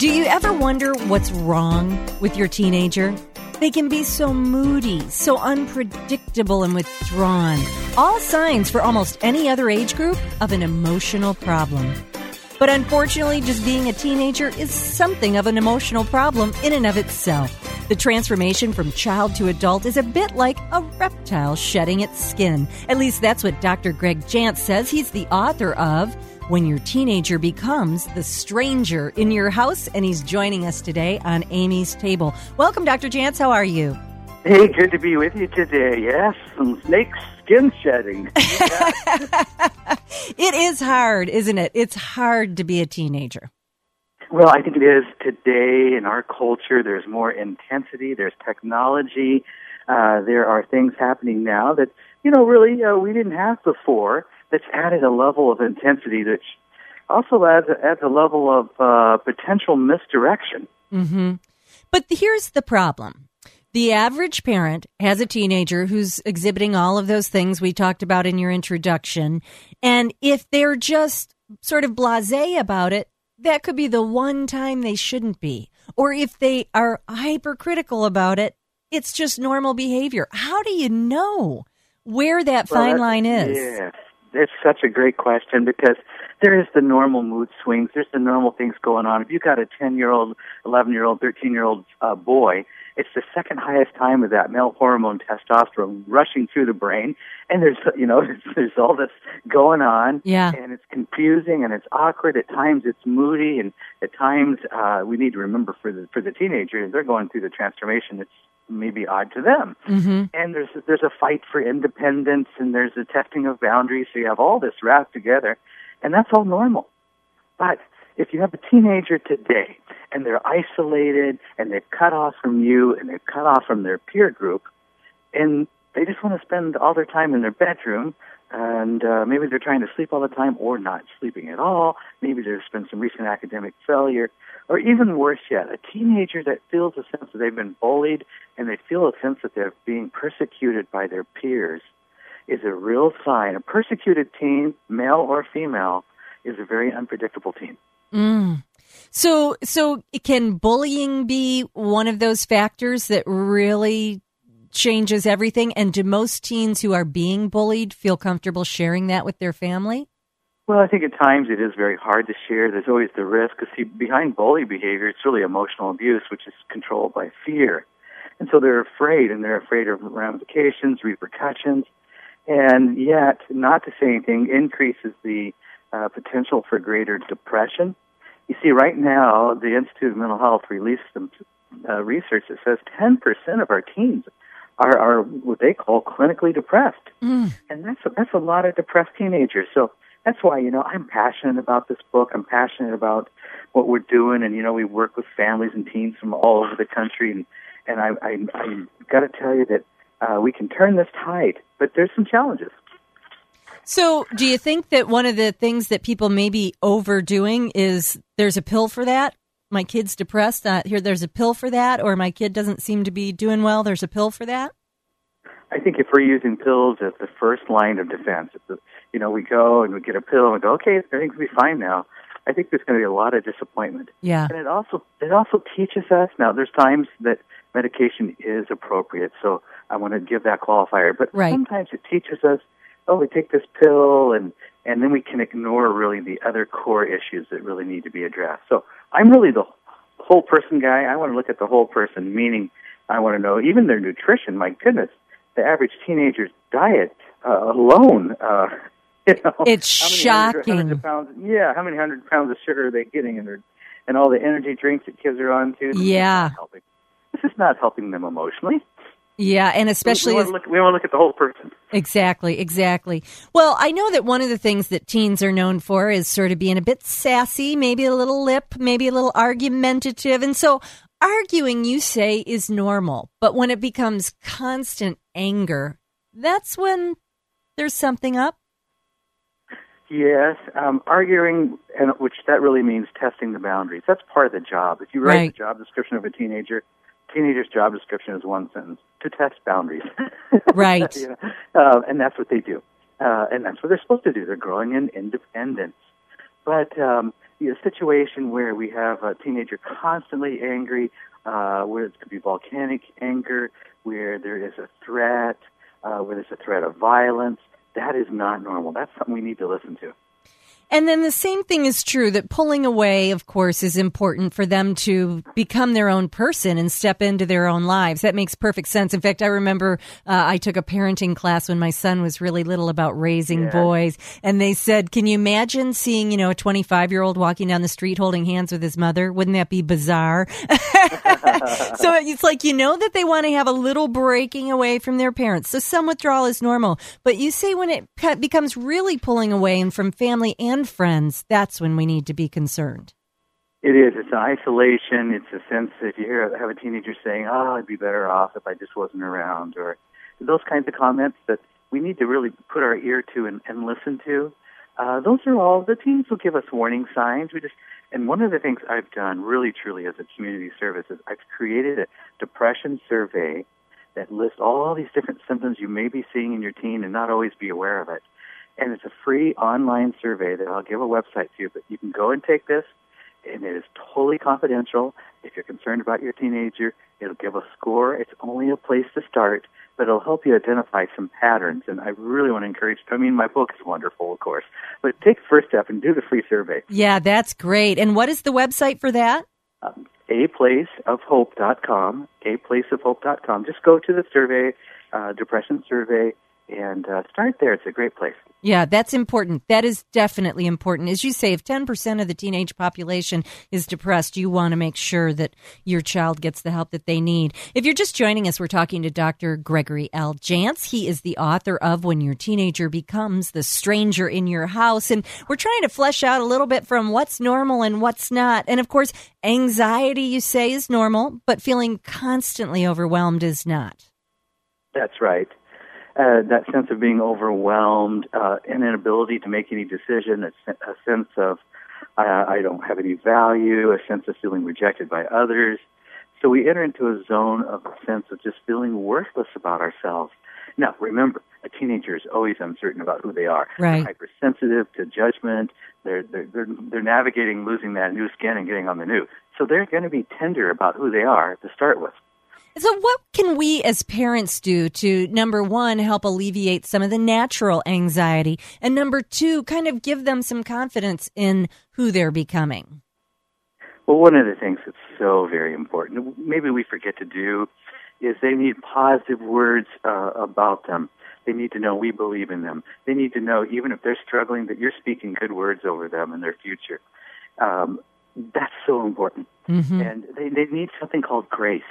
Do you ever wonder what's wrong with your teenager? They can be so moody, so unpredictable and withdrawn. All signs for almost any other age group of an emotional problem. But unfortunately, just being a teenager is something of an emotional problem in and of itself. The transformation from child to adult is a bit like a reptile shedding its skin. At least that's what Dr. Greg Jantz says. He's the author of When Your Teenager Becomes the Stranger in Your House, and he's joining us today on Amy's Table. Welcome, Dr. Jantz. How are you? Hey, good to be with you today. Yes, some snake skin shedding. it is hard, isn't it? It's hard to be a teenager. Well, I think it is today in our culture. There's more intensity. There's technology. Uh, there are things happening now that you know really uh, we didn't have before. That's added a level of intensity that also adds adds a level of uh, potential misdirection. Mm-hmm. But here's the problem. The average parent has a teenager who's exhibiting all of those things we talked about in your introduction. And if they're just sort of blase about it, that could be the one time they shouldn't be. Or if they are hypercritical about it, it's just normal behavior. How do you know where that well, fine line is? Yeah, it's such a great question because there is the normal mood swings. There's the normal things going on. If you've got a 10 year old, 11 year old, 13 year old uh, boy, it's the second highest time of that male hormone testosterone rushing through the brain. And there's, you know, there's all this going on. Yeah. And it's confusing and it's awkward. At times it's moody and at times, uh, we need to remember for the, for the teenager, they're going through the transformation. It's maybe odd to them. Mm-hmm. And there's, there's a fight for independence and there's a testing of boundaries. So you have all this wrapped together and that's all normal. But if you have a teenager today and they're isolated and they're cut off from you and they're cut off from their peer group and they just want to spend all their time in their bedroom and uh, maybe they're trying to sleep all the time or not sleeping at all. Maybe there's been some recent academic failure. Or even worse yet, a teenager that feels a sense that they've been bullied and they feel a sense that they're being persecuted by their peers is a real sign. A persecuted teen, male or female, is a very unpredictable teen. Mm. So, so can bullying be one of those factors that really changes everything? And do most teens who are being bullied feel comfortable sharing that with their family? Well, I think at times it is very hard to share. There's always the risk. Because see, behind bully behavior, it's really emotional abuse, which is controlled by fear. And so they're afraid, and they're afraid of ramifications, repercussions. And yet, not to say anything increases the uh, potential for greater depression. You see, right now, the Institute of Mental Health released some uh, research that says 10% of our teens are, are what they call clinically depressed. Mm. And that's a, that's a lot of depressed teenagers. So that's why, you know, I'm passionate about this book. I'm passionate about what we're doing. And, you know, we work with families and teens from all over the country. And, and I, I, I got to tell you that uh, we can turn this tide, but there's some challenges. So, do you think that one of the things that people may be overdoing is there's a pill for that? My kid's depressed. Uh, here, there's a pill for that, or my kid doesn't seem to be doing well. There's a pill for that. I think if we're using pills as the first line of defense, the, you know, we go and we get a pill and we go, okay, everything's gonna be fine now. I think there's going to be a lot of disappointment. Yeah. And it also it also teaches us now. There's times that medication is appropriate, so I want to give that qualifier. But right. sometimes it teaches us, oh, we take this pill and and then we can ignore really the other core issues that really need to be addressed. So I'm really the whole person guy. I want to look at the whole person, meaning I want to know even their nutrition. My goodness, the average teenager's diet uh, alone. Uh, you know, it's shocking. Hundred, hundred pounds, yeah, how many hundred pounds of sugar are they getting in their, and all the energy drinks that kids are on too? Yeah, this is not helping them emotionally. Yeah, and especially we, want, look, we want to look at the whole person. Exactly, exactly. Well, I know that one of the things that teens are known for is sort of being a bit sassy, maybe a little lip, maybe a little argumentative, and so arguing, you say, is normal. But when it becomes constant anger, that's when there's something up. Yes, um, arguing, and which that really means testing the boundaries. That's part of the job. If you write right. the job description of a teenager, teenager's job description is one sentence: to test boundaries. right. you know? uh, and that's what they do, uh, and that's what they're supposed to do. They're growing in independence. But um, a situation where we have a teenager constantly angry, uh, where it could be volcanic anger, where there is a threat, uh, where there's a threat of violence, that is not normal. That's something we need to listen to. And then the same thing is true that pulling away, of course, is important for them to become their own person and step into their own lives. That makes perfect sense. In fact, I remember uh, I took a parenting class when my son was really little about raising yeah. boys, and they said, "Can you imagine seeing, you know, a 25 year old walking down the street holding hands with his mother? Wouldn't that be bizarre?" so it's like you know that they want to have a little breaking away from their parents. So some withdrawal is normal, but you say when it becomes really pulling away and from family and and friends, that's when we need to be concerned. It is. It's isolation. It's a sense if you hear have a teenager saying, "Oh, I'd be better off if I just wasn't around," or those kinds of comments that we need to really put our ear to and, and listen to. Uh, those are all the teens will give us warning signs. We just and one of the things I've done really truly as a community service is I've created a depression survey that lists all these different symptoms you may be seeing in your teen and not always be aware of it and it's a free online survey that I'll give a website to you. But you can go and take this, and it is totally confidential. If you're concerned about your teenager, it'll give a score. It's only a place to start, but it'll help you identify some patterns. And I really want to encourage. I mean, my book is wonderful, of course, but take the first step and do the free survey. Yeah, that's great. And what is the website for that? Um, aplaceofhope.com. Aplaceofhope.com. Just go to the survey, uh, depression survey and uh, start there. It's a great place. Yeah, that's important. That is definitely important. As you say, if 10% of the teenage population is depressed, you want to make sure that your child gets the help that they need. If you're just joining us, we're talking to Dr. Gregory L. Jantz. He is the author of When Your Teenager Becomes the Stranger in Your House. And we're trying to flesh out a little bit from what's normal and what's not. And of course, anxiety, you say, is normal, but feeling constantly overwhelmed is not. That's right uh, that sense of being overwhelmed, uh, an inability to make any decision, a, a sense of uh, I don't have any value, a sense of feeling rejected by others. So we enter into a zone of a sense of just feeling worthless about ourselves. Now, remember, a teenager is always uncertain about who they are. Right. They're hypersensitive to judgment. They're, they're, they're, they're navigating losing that new skin and getting on the new. So they're going to be tender about who they are to start with. So, what can we as parents do to, number one, help alleviate some of the natural anxiety, and number two, kind of give them some confidence in who they're becoming? Well, one of the things that's so very important, maybe we forget to do, is they need positive words uh, about them. They need to know we believe in them. They need to know, even if they're struggling, that you're speaking good words over them and their future. Um, that's so important. Mm-hmm. And they, they need something called grace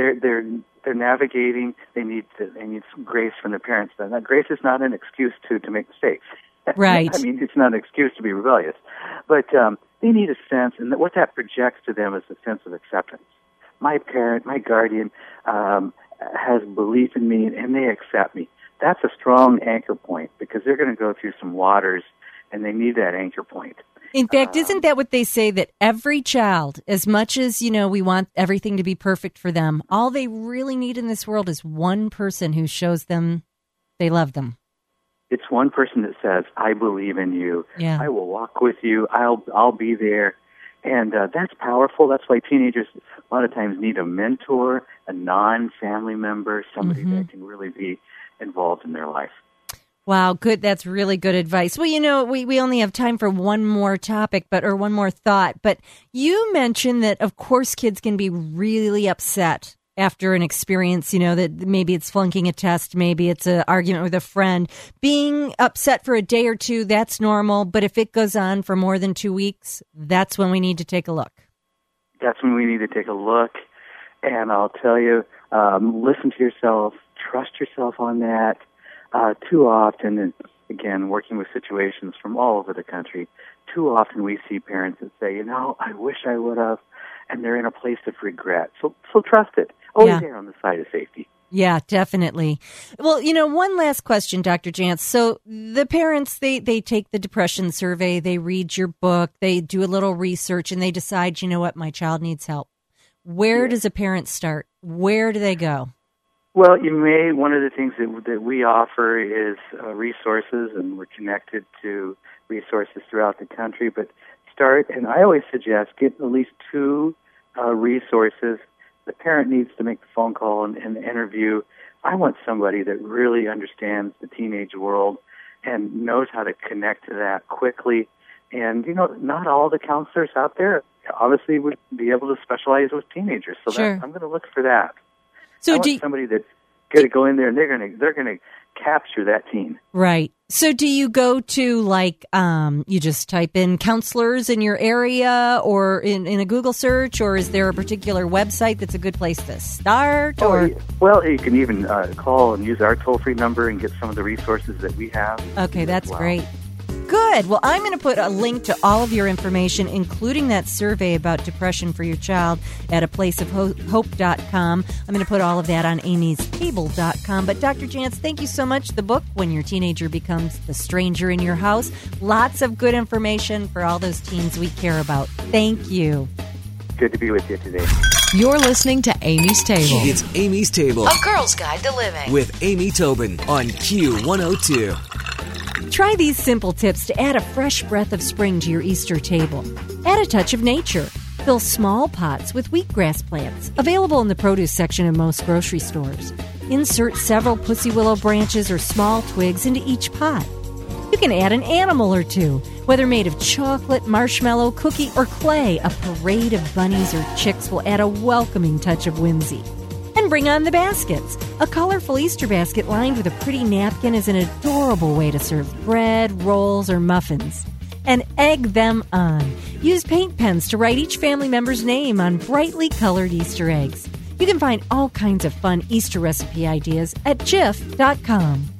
they're they're they're navigating. They need to, they need some grace from their parents. Then that grace is not an excuse to to make mistakes. Right. I mean, it's not an excuse to be rebellious, but um, they need a sense, and what that projects to them is a sense of acceptance. My parent, my guardian, um, has belief in me, and they accept me. That's a strong anchor point because they're going to go through some waters, and they need that anchor point. In fact, isn't um, that what they say that every child, as much as, you know, we want everything to be perfect for them, all they really need in this world is one person who shows them they love them. It's one person that says, "I believe in you. Yeah. I will walk with you. I'll I'll be there." And uh, that's powerful. That's why teenagers a lot of times need a mentor, a non-family member, somebody mm-hmm. that can really be involved in their life. Wow, good. That's really good advice. Well, you know, we, we only have time for one more topic, but or one more thought. But you mentioned that, of course, kids can be really upset after an experience. You know that maybe it's flunking a test, maybe it's an argument with a friend. Being upset for a day or two, that's normal. But if it goes on for more than two weeks, that's when we need to take a look. That's when we need to take a look. And I'll tell you, um, listen to yourself, trust yourself on that uh, too often, and again, working with situations from all over the country, too often we see parents that say, you know, I wish I would have, and they're in a place of regret. So, so trust it. Always yeah. on the side of safety. Yeah, definitely. Well, you know, one last question, Dr. Jantz. So the parents, they, they take the depression survey, they read your book, they do a little research, and they decide, you know what, my child needs help. Where does a parent start? Where do they go? Well, you may. One of the things that that we offer is uh, resources, and we're connected to resources throughout the country. But start, and I always suggest get at least two uh, resources. The parent needs to make the phone call and, and the interview. I want somebody that really understands the teenage world and knows how to connect to that quickly. And you know, not all the counselors out there obviously would be able to specialize with teenagers. So Sure. that, I'm going to look for that. So I do you, somebody that's going to go in there and they're going to they're going to capture that team. right. So do you go to like um you just type in counselors in your area or in, in a Google search or is there a particular website that's a good place to start or Or, Oh, well, you can even uh, call and use our toll free number and get some of the resources that we have. Okay, that's Wow. great. Good. Well, I'm going to put a link to all of your information, including that survey about depression for your child at a placeofhope.com. I'm going to put all of that on amy'stable.com. But Dr. Jantz, thank you so much. The book, When Your Teenager Becomes the Stranger in Your House, lots of good information for all those teens we care about. Thank you. Good to be with you today. You're listening to Amy's Table. It's Amy's Table A Girl's Guide to Living. with Amy Tobin on Q102. Try these simple tips to add a fresh breath of spring to your Easter table. Add a touch of nature. Fill small pots with wheatgrass plants, available in the produce section of most grocery stores. Insert several pussy willow branches or small twigs into each pot. You can add an animal or two, whether made of chocolate, marshmallow, cookie, or clay. A parade of bunnies or chicks will add a welcoming touch of whimsy. Bring on the baskets. A colorful Easter basket lined with a pretty napkin is an adorable way to serve bread, rolls, or muffins. And egg them on. Use paint pens to write each family member's name on brightly colored Easter eggs. You can find all kinds of fun Easter recipe ideas at jif.com.